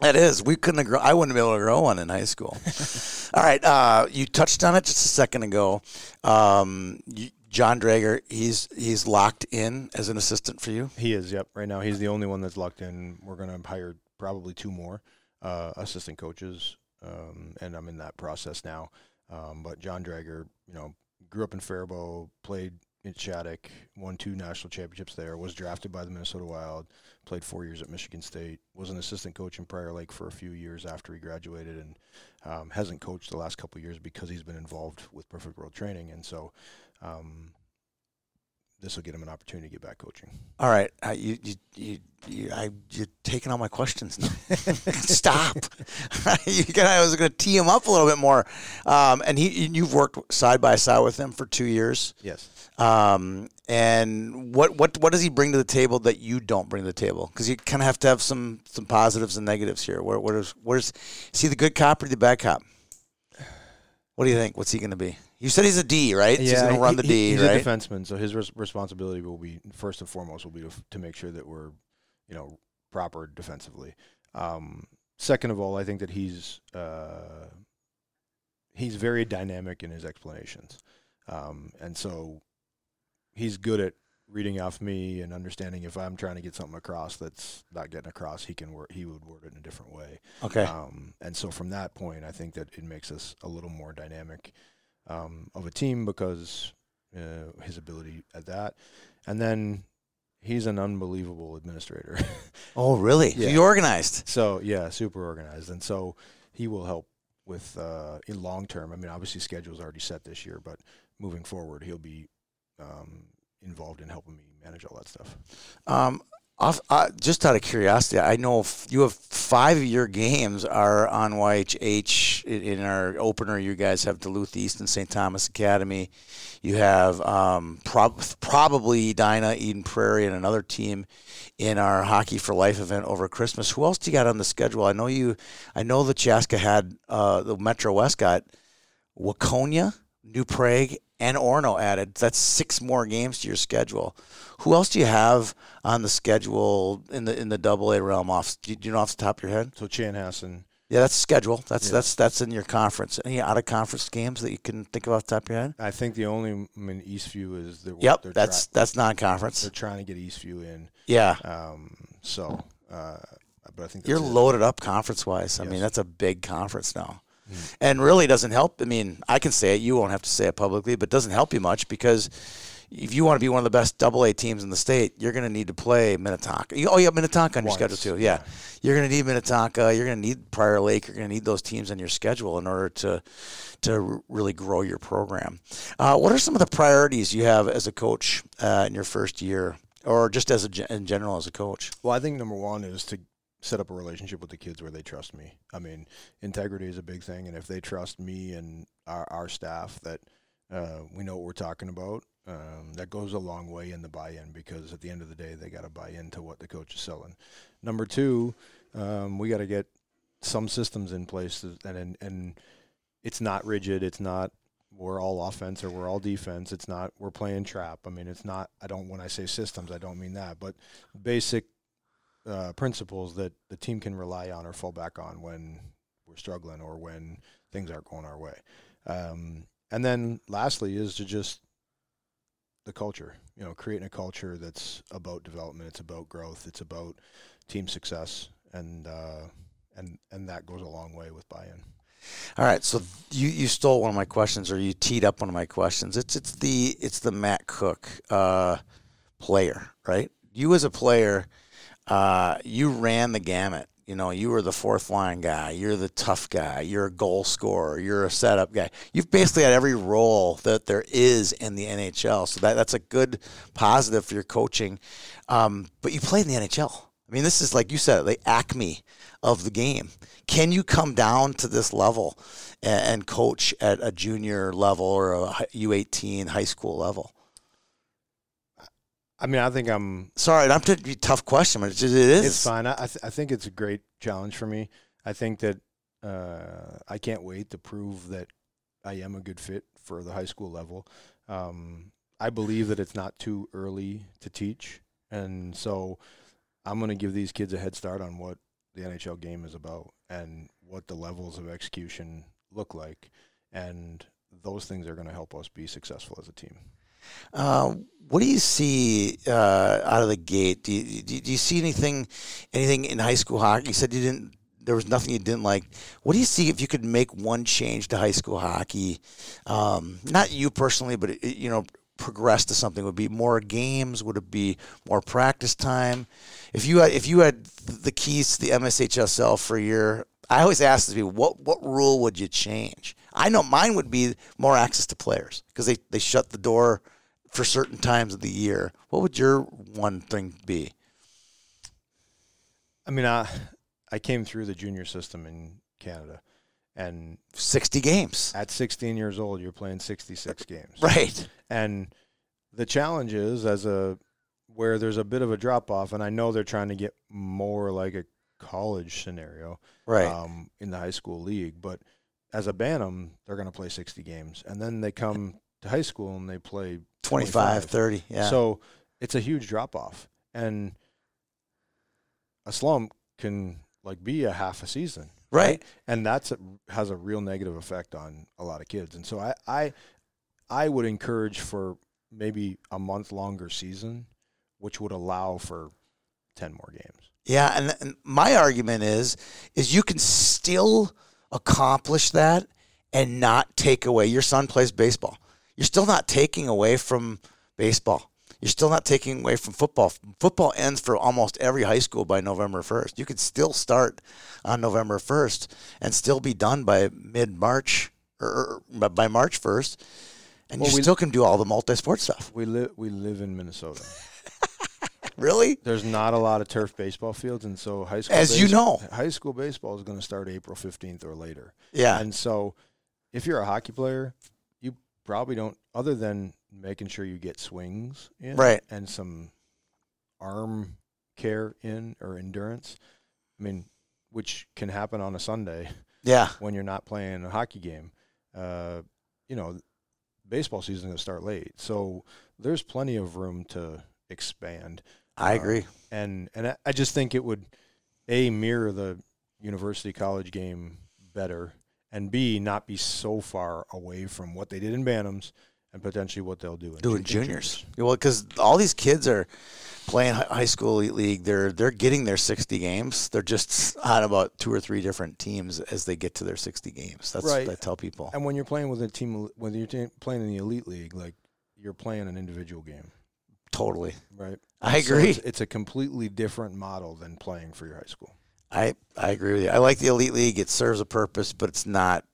That is. We couldn't have grown. I wouldn't be able to grow one in high school. All right. Uh, you touched on it just a second ago. Um, you, John Drager, he's he's locked in as an assistant for you. He is. Yep. Right now, he's the only one that's locked in. We're going to hire probably two more uh, assistant coaches, um, and I'm in that process now. Um, but John Drager, you know, grew up in Faribault, played in Shattuck, won two national championships there, was drafted by the Minnesota Wild, played four years at Michigan State, was an assistant coach in Prior Lake for a few years after he graduated, and um, hasn't coached the last couple of years because he's been involved with Perfect World Training, and so. Um, this will get him an opportunity to get back coaching. All right. Uh, you you you, you I, you're taking all my questions. Stop. you I was going to tee him up a little bit more. Um, and he you've worked side by side with him for two years. Yes. Um, and what, what what does he bring to the table that you don't bring to the table? Because you kind of have to have some some positives and negatives here. Where where's where's is he the good cop or the bad cop? What do you think? What's he going to be? You said he's a D, right? So he's going to run the he- D, he's right? a defenseman, so his res- responsibility will be first and foremost will be to, f- to make sure that we're, you know, proper defensively. Um, second of all, I think that he's uh, he's very dynamic in his explanations, um, and so he's good at reading off me and understanding if I'm trying to get something across that's not getting across, he can word he would word it in a different way. okay. Um, and so from that point, I think that it makes us a little more dynamic um, of a team because uh, his ability at that. And then he's an unbelievable administrator. oh, really? yeah. You organized. so yeah, super organized. And so he will help with uh, in long term. I mean, obviously schedule's already set this year, but moving forward, he'll be um, involved in helping me manage all that stuff. Um, off, uh, just out of curiosity, I know f- you have five of your games are on YHH. In, in our opener, you guys have Duluth East and St. Thomas Academy. You have um, prob- probably Edina, Eden Prairie, and another team in our Hockey for Life event over Christmas. Who else do you got on the schedule? I know you. I know the Chaska had uh, the Metro West got Waconia, New Prague, and Orono added. That's six more games to your schedule. Who else do you have on the schedule in the in the Double A realm? Off, do you, know off the top of your head? So Chanhassen, Yeah, that's schedule. That's Yeah. that's that's in your conference. Any out of conference games that you can think of off the top of your head? I think the only I mean Eastview is the Yep, that's try- that's non-conference. they're trying to get Eastview in. Yeah, Um, so, uh, but I think that's you're it. loaded up conference wise. I mean, that's a big conference now. Mm. And really doesn't help. I mean, I can say it. You won't have to say it publicly, but it doesn't help you much because if you want to be one of the best Double A teams in the state, you're going to need to play Minnetonka. You- Oh, you have Minnetonka on your Once, schedule too. Yeah, you're going to need Minnetonka. You're going to need Prior Lake. You're going to need those teams on your schedule in order to to really grow your program. Uh, what are some of the priorities you have as a coach uh, in your first year, or just as a in general as a coach? Well, I think number one is to set up a relationship with the kids where they trust me. I mean, integrity is a big thing, and if they trust me and our, our staff that uh, we know what we're talking about, um, that goes a long way in the buy-in because at the end of the day, they got to buy into what the coach is selling. Number two, um, we got to get some systems in place, and, and and it's not rigid. It's not we're all offense or we're all defense. It's not we're playing trap. I mean, it's not. I don't when I say systems, I don't mean that, but basic uh, principles that the team can rely on or fall back on when we're struggling or when things aren't going our way. Um, and then lastly is to just the culture, you know, creating a culture that's about development, it's about growth, it's about team success, and uh, and and that goes a long way with buy-in. All right, so you, you stole one of my questions, or you teed up one of my questions. It's it's the it's the Matt Cooke uh, player, right? You as a player, uh, you ran the gamut. You know, you were the fourth line guy. You're the tough guy. You're a goal scorer. You're a setup guy. You've basically had every role that there is in the NHL. So that that's a good positive for your coaching. Um, but you played in the NHL. I mean, this is like you said, the acme of the game. Can you come down to this level and, and coach at a junior level or a U18 high school level? I mean, I think I'm. Sorry, I'm a tough question, but it is. It's fine. I th- I think it's a great challenge for me. I think that uh, I can't wait to prove that I am a good fit for the high school level. Um, I believe that it's not too early to teach, and so I'm going to give these kids a head start on what the NHL game is about and what the levels of execution look like, and those things are going to help us be successful as a team. Uh, what do you see uh, out of the gate? Do you, do you, see anything, anything in high school hockey? You said you didn't. There was nothing you didn't like. What do you see if you could make one change to high school hockey? Um, not you personally, but it, you know, progress to something. Would be more games? Would it be more practice time? If you had, if you had the keys to the MSHSL for a year, I always ask this people, what what rule would you change? I know mine would be more access to players because they, they shut the door for certain times of the year. What would your one thing be? I mean, I I came through the junior system in Canada, and 60 games. At 16 years old, you're playing 66 games. Right. And the challenge is as a where there's a bit of a drop off, and I know they're trying to get more like a college scenario, right, um, in the high school league. But as a Bantam, they're going to play 60 games, and then they come to high school and they play 25, 25. 30. Yeah. So it's a huge drop off, and a slump can like be a half a season, right? And that's a, has a real negative effect on a lot of kids. And so I, I, I would encourage for maybe a month longer season, which would allow for ten more games. Yeah, and, and my argument is, is you can still accomplish that and not take away. Your son plays baseball you're still not taking away from baseball. You're still not taking away from football. Football ends for almost every high school by November 1st. You could still start on November 1st and still be done by mid March or by March 1st. And well, you we, still can do all the multi sport stuff. We live we live in Minnesota. really? There's not a lot of turf baseball fields, and so high school. As base- you know, high school baseball is going to start April 15th or later. Yeah. And so, if you're a hockey player, probably don't, other than making sure you get swings in, right, and some arm care in or endurance. I mean, which can happen on a Sunday. Yeah, when you're not playing a hockey game, uh, you know, baseball season is going to start late, so there's plenty of room to expand. I uh, agree, and and I just think it would a mirror the university college game better and B, not be so far away from what they did in Bantams and potentially what they'll do in, do in juniors. juniors. Well, because all these kids are playing high school elite league. They're they're getting their 60 games. They're just on about two or three different teams as they get to their 60 games. That's right. what I tell people. And when you're playing with a team, when you're t- playing in the elite league, like you're playing an individual game. Totally. Right. I agree. So it's, it's a completely different model than playing for your high school. I I agree with you. I like the elite league. It serves a purpose, but it's not.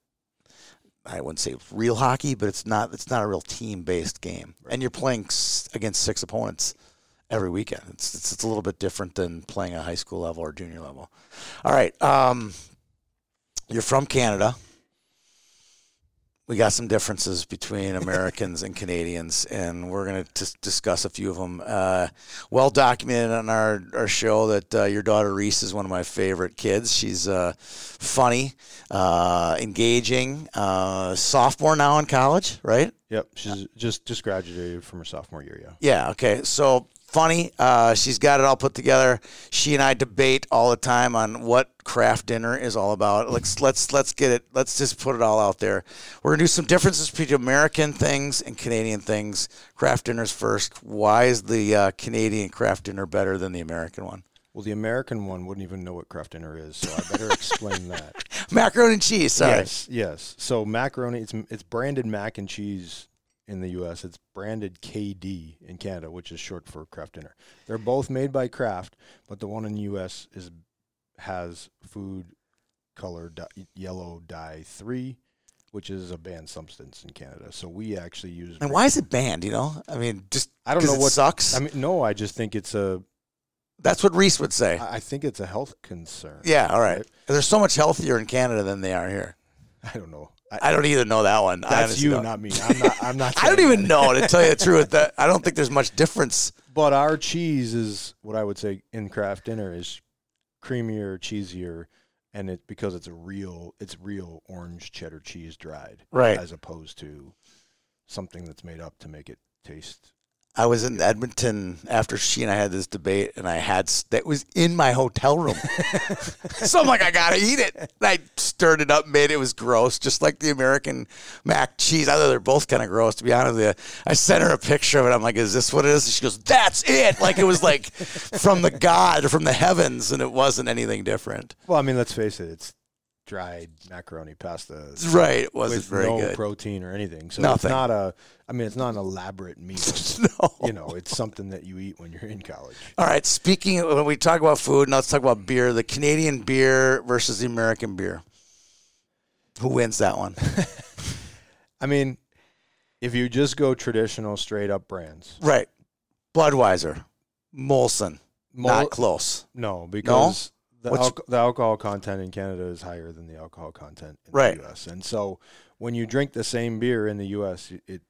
I wouldn't say real hockey, but it's not. It's not a real team based game, right. and you're playing against six opponents every weekend. It's, it's, it's a little bit different than playing at high school level or junior level. All right, um, you're from Canada we got some differences between Americans and Canadians, and we're going to discuss a few of them. Uh, well documented on our, our show that uh, your daughter Reese is one of my favorite kids. She's uh, funny, uh, engaging, uh, sophomore now in college, right? Yep, she's just just graduated from her sophomore year. Yeah. Yeah. Okay. So funny. Uh, she's got it all put together. She and I debate all the time on what Kraft Dinner is all about. Let's let's let's get it. Let's just put it all out there. We're gonna do some differences between American things and Canadian things. Kraft Dinner's first. Why is the uh, Canadian Kraft Dinner better than the American one? Well, the American one wouldn't even know what Kraft Dinner is, so I better explain that. Macaroni and cheese. Sorry. Yes, yes. So macaroni, it's it's branded mac and cheese in the U.S. It's branded KD in Canada, which is short for Kraft Dinner. They're both made by Kraft, but the one in the U.S. is has food color di- yellow dye three, which is a banned substance in Canada. So we actually use. And why is it banned? You know, I mean, just I don't know it what sucks. I mean, no, I just think it's a. That's what Reese would say. I I think it's a health concern. yeah, all right. They're so much healthier in Canada than they are here. I don't know. I, I don't even know that one. That's you, don't. not me. I'm not. I'm not. I don't even that. know to tell you the truth. That I don't think there's much difference. But our cheese is what I would say in Kraft Dinner is creamier, cheesier, and it because it's a real it's real orange cheddar cheese dried, Right. As opposed to something that's made up to make it taste. I was in Edmonton after she and I had this debate, and I had that was in my hotel room. so I'm like, I gotta eat it. And I stirred it up, made it, was gross, just like the American mac cheese. I thought they're both kind of gross, to be honest with you. I sent her a picture of it. I'm like, is this what it is? And she goes, that's it. Like it was like from the God or from the heavens, and it wasn't anything different. Well, I mean, let's face it, it's dried macaroni pasta Right, it wasn't very no good. protein or anything. So Nothing. it's not a. I mean, it's not an elaborate meal. no. you know, it's something that you eat when you're in college. All right. Speaking of, when we talk about food, now let's talk about beer. The Canadian beer versus the American beer. Who wins that one? I mean, if you just go traditional, straight up brands, right. Budweiser, Molson, Mol- not close. No, because the, What's- alco- the alcohol content in Canada is higher than the alcohol content in Right. the U.S. And so when you drink the same beer in the U.S., it- it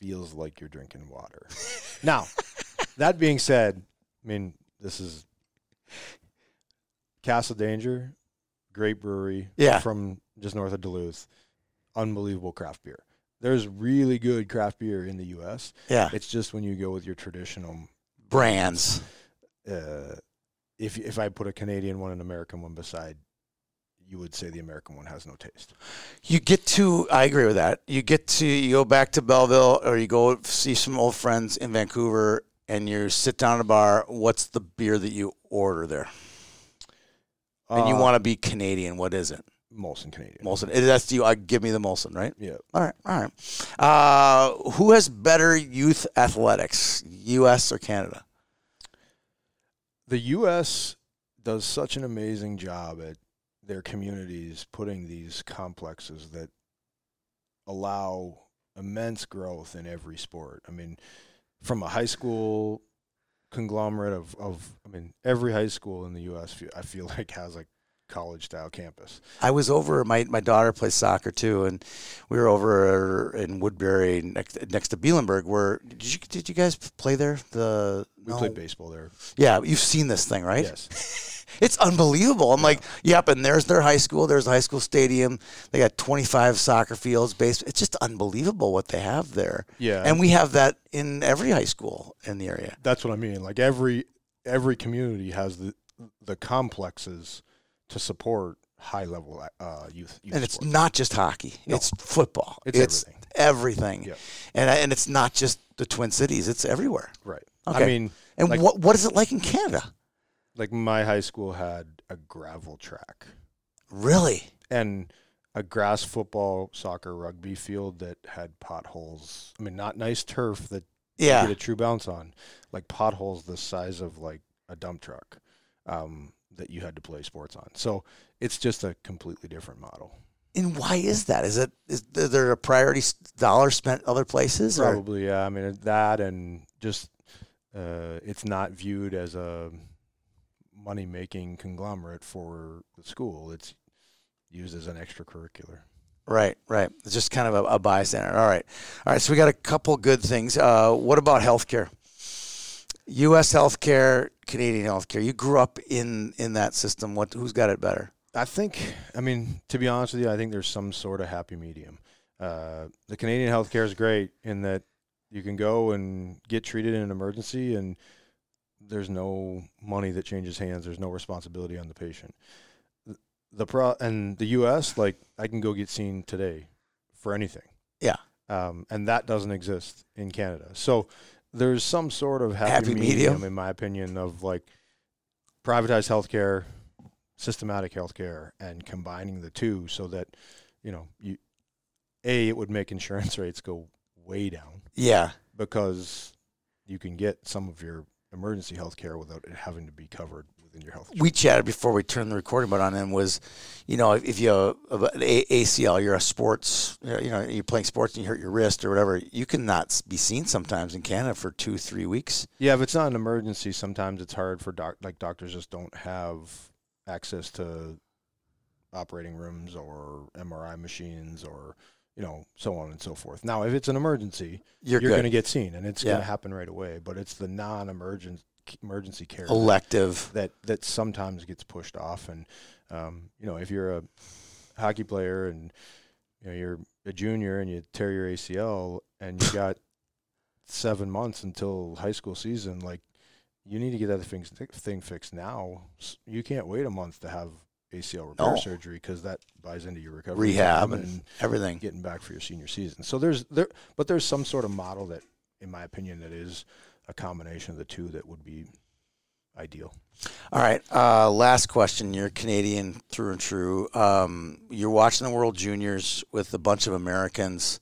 feels like you're drinking water. now, that being said, I mean, this is Castle Danger, great brewery Yeah. from just north of Duluth, unbelievable craft beer. There's really good craft beer in the U.S. Yeah. It's just when you go with your traditional Brands. uh, if if I put a Canadian one and an American one beside, you would say the American one has no taste. You get to, I agree with that. You get to, you go back to Belleville or you go see some old friends in Vancouver and you sit down at a bar. What's the beer that you order there? And you Uh, want to be Canadian. What is it? Molson Canadian. Molson. It- That's you. I give me the Molson, right? Yeah, All right, all right. Uh, who has better youth athletics, U.S. or Canada? the U.S. does such an amazing job at their communities putting these complexes that allow immense growth in every sport. I mean, from a high school conglomerate of, of I mean, every high school in the U.S. I feel like has a college style campus. I was over. My my daughter plays soccer too, and we were over in Woodbury next next to Bielenberg. Where did you did you guys play there? The We no. played baseball there. Yeah, you've seen this thing, right? Yes. It's unbelievable. I'm like, yep, and there's their high school. There's a high school stadium. They got 25 soccer fields. Base. It's just unbelievable what they have there. Yeah. And we have that in every high school in the area. That's what I mean. Like every every community has the the complexes to support high level uh, youth, youth and it's sports. not just hockey. No. It's football. It's everything. Yeah. And and it's not just the Twin Cities. It's everywhere. right. Okay. I mean, And Like- what what is it like in Canada? like my high school had a gravel track Really? and a grass football, soccer, rugby field that had potholes. I mean, not nice turf that you Yeah. get a true bounce on, like potholes the size of like a dump truck um, that you had to play sports on. So it's just a completely different model. And why is that? Is it is there a priority dollar spent other places? or- Probably, yeah. I mean, that and just uh, it's not viewed as a money making conglomerate for the school. It's used as an extracurricular. Right, right. It's just kind of a, a bystander. All right, all right. So we got a couple good things. Uh, what about healthcare? U.S. healthcare, Canadian healthcare. You grew up in in that system. What? Who's got it better? I think, I mean, to be honest with you, I think there's some sort of happy medium. Uh, the Canadian healthcare is great in that you can go and get treated in an emergency, and there's no money that changes hands. There's no responsibility on the patient. The pro and the U.S. like I can go get seen today for anything. Yeah. um, and that doesn't exist in Canada. So there's some sort of happy, Happy medium. medium, in my opinion, of like privatized healthcare, systematic healthcare, and combining the two so that you know you a it would make insurance rates go way down Yeah. because you can get some of your emergency health care without it having to be covered within your health. we chatted before we turned the recording button on and was, you know, if you have an A- ACL, you're a sports, you know, you're playing sports and you hurt your wrist or whatever, you cannot be seen sometimes in Canada for two, three weeks. Yeah, if it's not an emergency, sometimes it's hard for doc like doctors just don't have access to operating rooms or MRI machines or you know so on and so forth. Now, if it's an emergency, You're, you're, going to get seen and it's going to happen right away. But it's the non-emergent emergency care elective. that that sometimes gets pushed off. And um, you know, if you're a hockey player and you know you're a junior and you tear your ACL and you got seven months until high school season, like you need to get that thing thing fixed now. You can't wait a month to have ACL repair No. surgery because that buys into your recovery Rehab time and everything. getting back for your senior season. So there's there, but there's some sort of model that, in my opinion, that is a combination of the two that would be ideal. All right. Uh, last question. You're Canadian through and through. Um, you're watching the World Juniors with a bunch of Americans.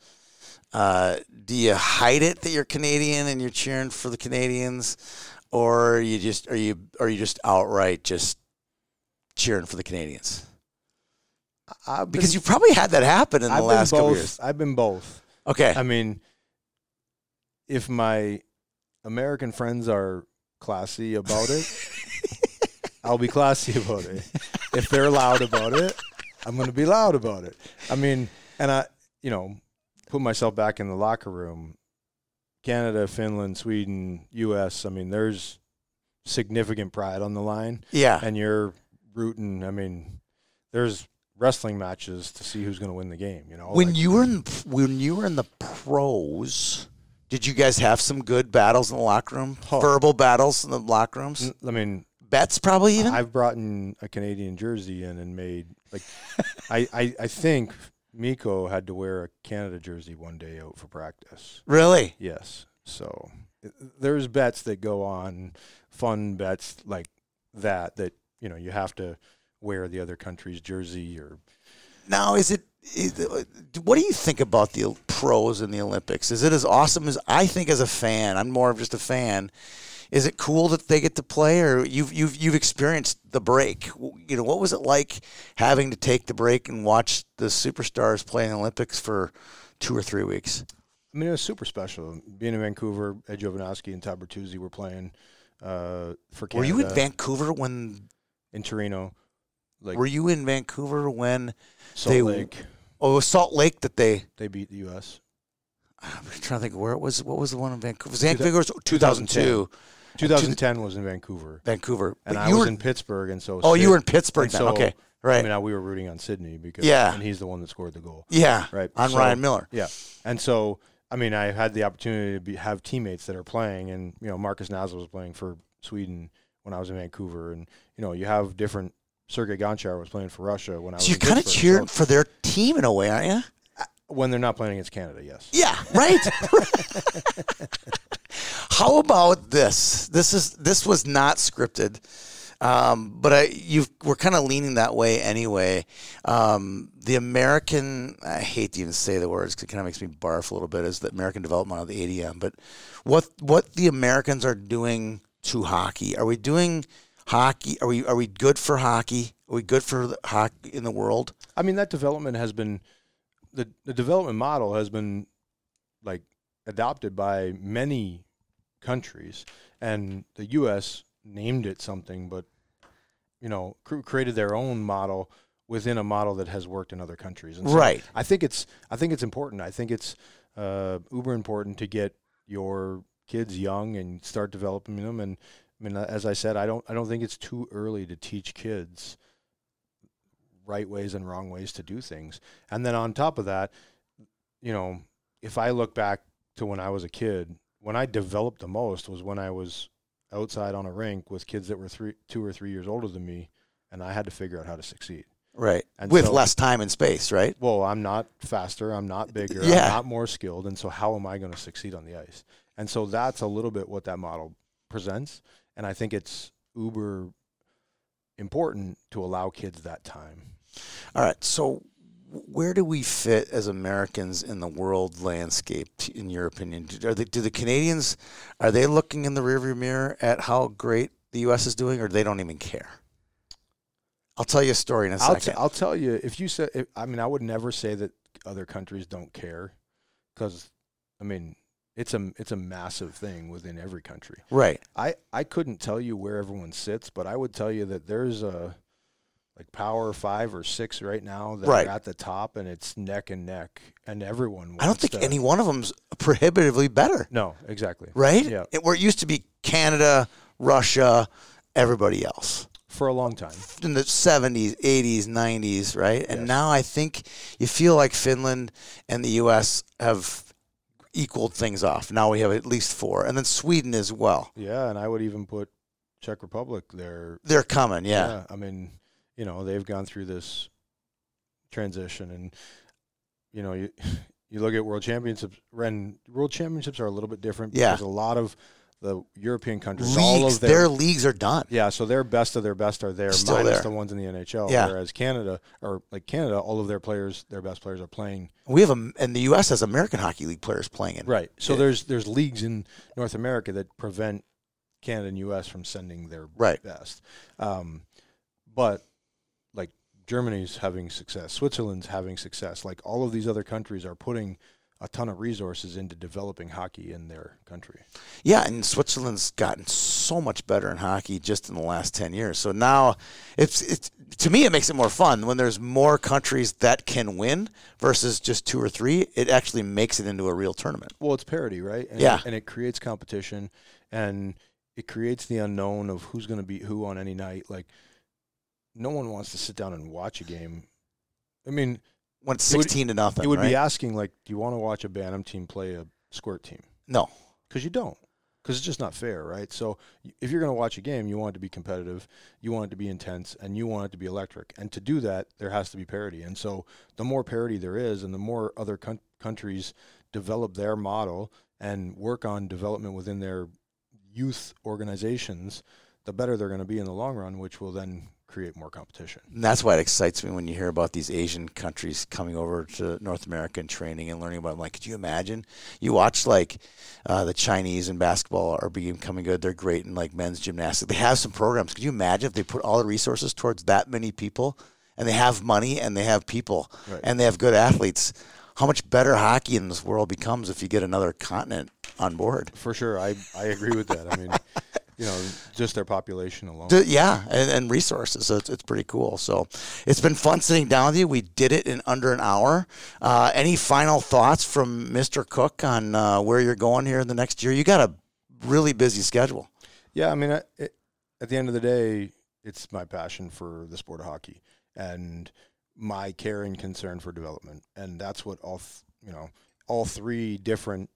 Uh, do you hide it that you're Canadian and you're cheering for the Canadians, or you just are you are you just outright just cheering for the Canadians? I've Because you probably had that happen in the I've last been couple both. years. I've been both. Okay. I mean, if my American friends are classy about it, I'll be classy about it. If they're loud about it, I'm going to be loud about it. I mean, and I, you know, put myself back in the locker room. Canada, Finland, Sweden, U.S. I mean, there's significant pride on the line, yeah. and you're rooting. I mean, there's wrestling matches to see who's going to win the game. You know, When Like- you were in when you were in the pros, did you guys have some good battles in the locker room? Oh. Verbal battles in the locker rooms? I mean, Bets probably even. I've brought in a Canadian jersey in and made like I, I I think Mikko had to wear a Canada jersey one day out for practice. really? Yes. So there's bets that go on, fun bets like that that you know you have to wear the other country's jersey or Now, is it? What do you think about the pros in the Olympics? Is it as awesome as I think as a fan? I'm more of just a fan. Is it cool that they get to play, or you've you've you've experienced the break? You know, what was it like having to take the break and watch the superstars play in the Olympics for two or three weeks? I mean, it was super special. Being in Vancouver, Ed Jovanovski and Todd Bertuzzi were playing uh, for Were you in Vancouver when? in Torino. Like were you in Vancouver when? Salt they- Lake, Oh, it was Salt Lake that they. they beat the U.S. I'm trying to think of where it was. What was the one in Vancouver? Vancouver was 2002. 2010 was in Vancouver, Vancouver. and But I was were in Pittsburgh, and so Oh, you were in Pittsburgh then. so- okay, right. I mean, we were rooting on Sidney because Yeah. and he's the one that scored the goal, yeah, right? on So- Ryan Miller. Yeah, and so I mean, I had the opportunity to be, have teammates that are playing, and you know, Markus Naslund was playing for Sweden when I was in Vancouver, and you know, you have different. Sergei Gonchar was playing for Russia when I was. So you're kind of cheering So for their team in a way, aren't you? when they're not playing against Canada. Yes. Yeah, right. How about this? This is this was not scripted, um, but I you we're kind of leaning that way anyway. Um, the American, I hate to even say the words because it kind of makes me barf a little bit. Is the American development of the ADM? But what what the Americans are doing to hockey? Are we doing hockey? Are we are we good for hockey? Are we good for the hockey in the world? I mean, that development has been the the development model has been like adopted by many countries, and the U.S. named it something, but you know, cr- created their own model within a model that has worked in other countries. And so Right. I think it's I think it's important. I think it's uh, uber important to get your kids young and start developing them. And I mean, uh, as I said, I don't I don't think it's too early to teach kids right ways and wrong ways to do things. And then on top of that, you know, if I look back to when I was a kid, when I developed the most was when I was outside on a rink with kids that were three, two or three years older than me, and I had to figure out how to succeed. Right. And With so- less time and space, right? Well, I'm not faster, I'm not bigger, Yeah. I'm not more skilled, and so how am I going to succeed on the ice? And so that's a little bit what that model presents, and I think it's uber important to allow kids that time. All right. So, where do we fit as Americans in the world landscape, in your opinion? Are they, do the Canadians are they looking in the rearview mirror at how great the U.S. is doing, or they don't even care? I'll tell you a story in a I'll, second. t- I'll tell you if you said. If, I mean, I would never say that other countries don't care, because I mean it's a it's a massive thing within every country. right. I I couldn't tell you where everyone sits, but I would tell you that there's a like power five or six right now that Right. are at the top, and it's neck and neck, and everyone. I don't think to, any one of them's prohibitively better. No, exactly. Right. Yeah. It, where it used to be Canada, Russia, everybody else. For a long time. in the 70s, 80s, 90s, right? And Yes. now I think you feel like Finland and the U.S. have equaled things off. Now we have at least four, and then Sweden as well. Yeah, and I would even put Czech Republic there. They're coming, yeah. I mean, you know, they've gone through this transition, and you know, you you look at world championships. Ren world championships are a little bit different Yeah. because a lot of the European countries, all of their, their, leagues are done. yeah, so their best of their best are there, Still minus there. the ones in the NHL. Yeah. Whereas Canada, or like Canada, all of their players, their best players are playing We have a, and the U.S. has American Hockey League players playing in. Right. So Yeah. there's there's leagues in North America that prevent Canada and U.S. from sending their Right. best. Um, but like Germany's having success, Switzerland's having success. Like all of these other countries are putting a ton of resources into developing hockey in their country. Yeah, and Switzerland's gotten so much better in hockey just in the last ten years. So now, it's it's to me it makes it more fun when there's more countries that can win versus just two or three. It actually makes it into a real tournament. Well, it's parity, right? And Yeah. and it creates competition, and it creates the unknown of who's going to beat who on any night. Like, no one wants to sit down and watch a game. I mean, When it's It would- sixteen to nothing, it would right? be asking like, do you want to watch a Bantam team play a squirt team? no. Because you don't. Because it's just not fair, right? So if you're going to watch a game, you want it to be competitive, you want it to be intense, and you want it to be electric. And to do that, there has to be parity. And so the more parity there is, and the more other coun- countries develop their model and work on development within their youth organizations, the better they're going to be in the long run, which will then create more competition. And that's why it excites me when you hear about these Asian countries coming over to North America and training and learning about. Them. Like, could you imagine? You watch like uh, the Chinese in basketball are becoming good. They're great in like men's gymnastics. They have some programs. Could you imagine if they put all the resources towards that many people, and they have money and they have people Right. and they have good athletes? How much better hockey in this world becomes if you get another continent on board? For sure, I I agree with that. I mean, you know, just their population alone. Yeah, and, and resources. So it's, it's pretty cool. So it's been fun sitting down with you. We did it in under an hour. Uh, any final thoughts from Mr. Cooke on uh, where you're going here in the next year? You got a really busy schedule. Yeah, I mean, I- it, at the end of the day, it's my passion for the sport of hockey and my care and concern for development, and that's what all th- you know, all three different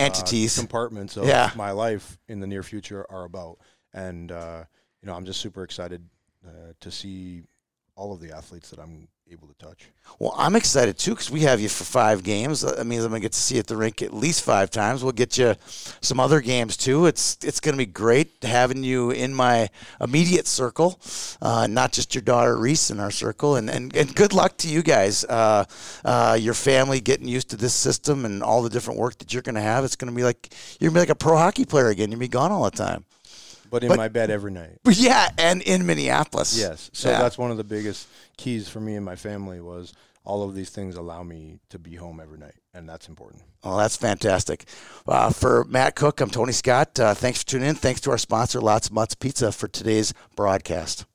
uh, Entities. compartments of Yeah. my life in the near future are about. And uh, you know, I'm just super excited uh, to see all of the athletes that I'm able to touch. Well, I'm excited too because we have you for five games. That means I'm gonna get to see you at the rink at least five times. We'll get you some other games too. It's it's gonna be great having you in my immediate circle, uh, not just your daughter Reese in our circle. And and, and good luck to you guys, uh, uh, your family getting used to this system and all the different work that you're gonna have. It's gonna be like you're gonna be like a pro hockey player again. You'll be gone all the time. But in But- my bed every night. Yeah, and in Minneapolis. Yes. So Yeah. that's one of the biggest keys for me and my family was all of these things allow me to be home every night, and that's important. Well, that's fantastic. Uh, for Matt Cooke, I'm Tony Scott. Uh, thanks for tuning in. Thanks to our sponsor, Lotzza Motzza Pizza, for today's broadcast.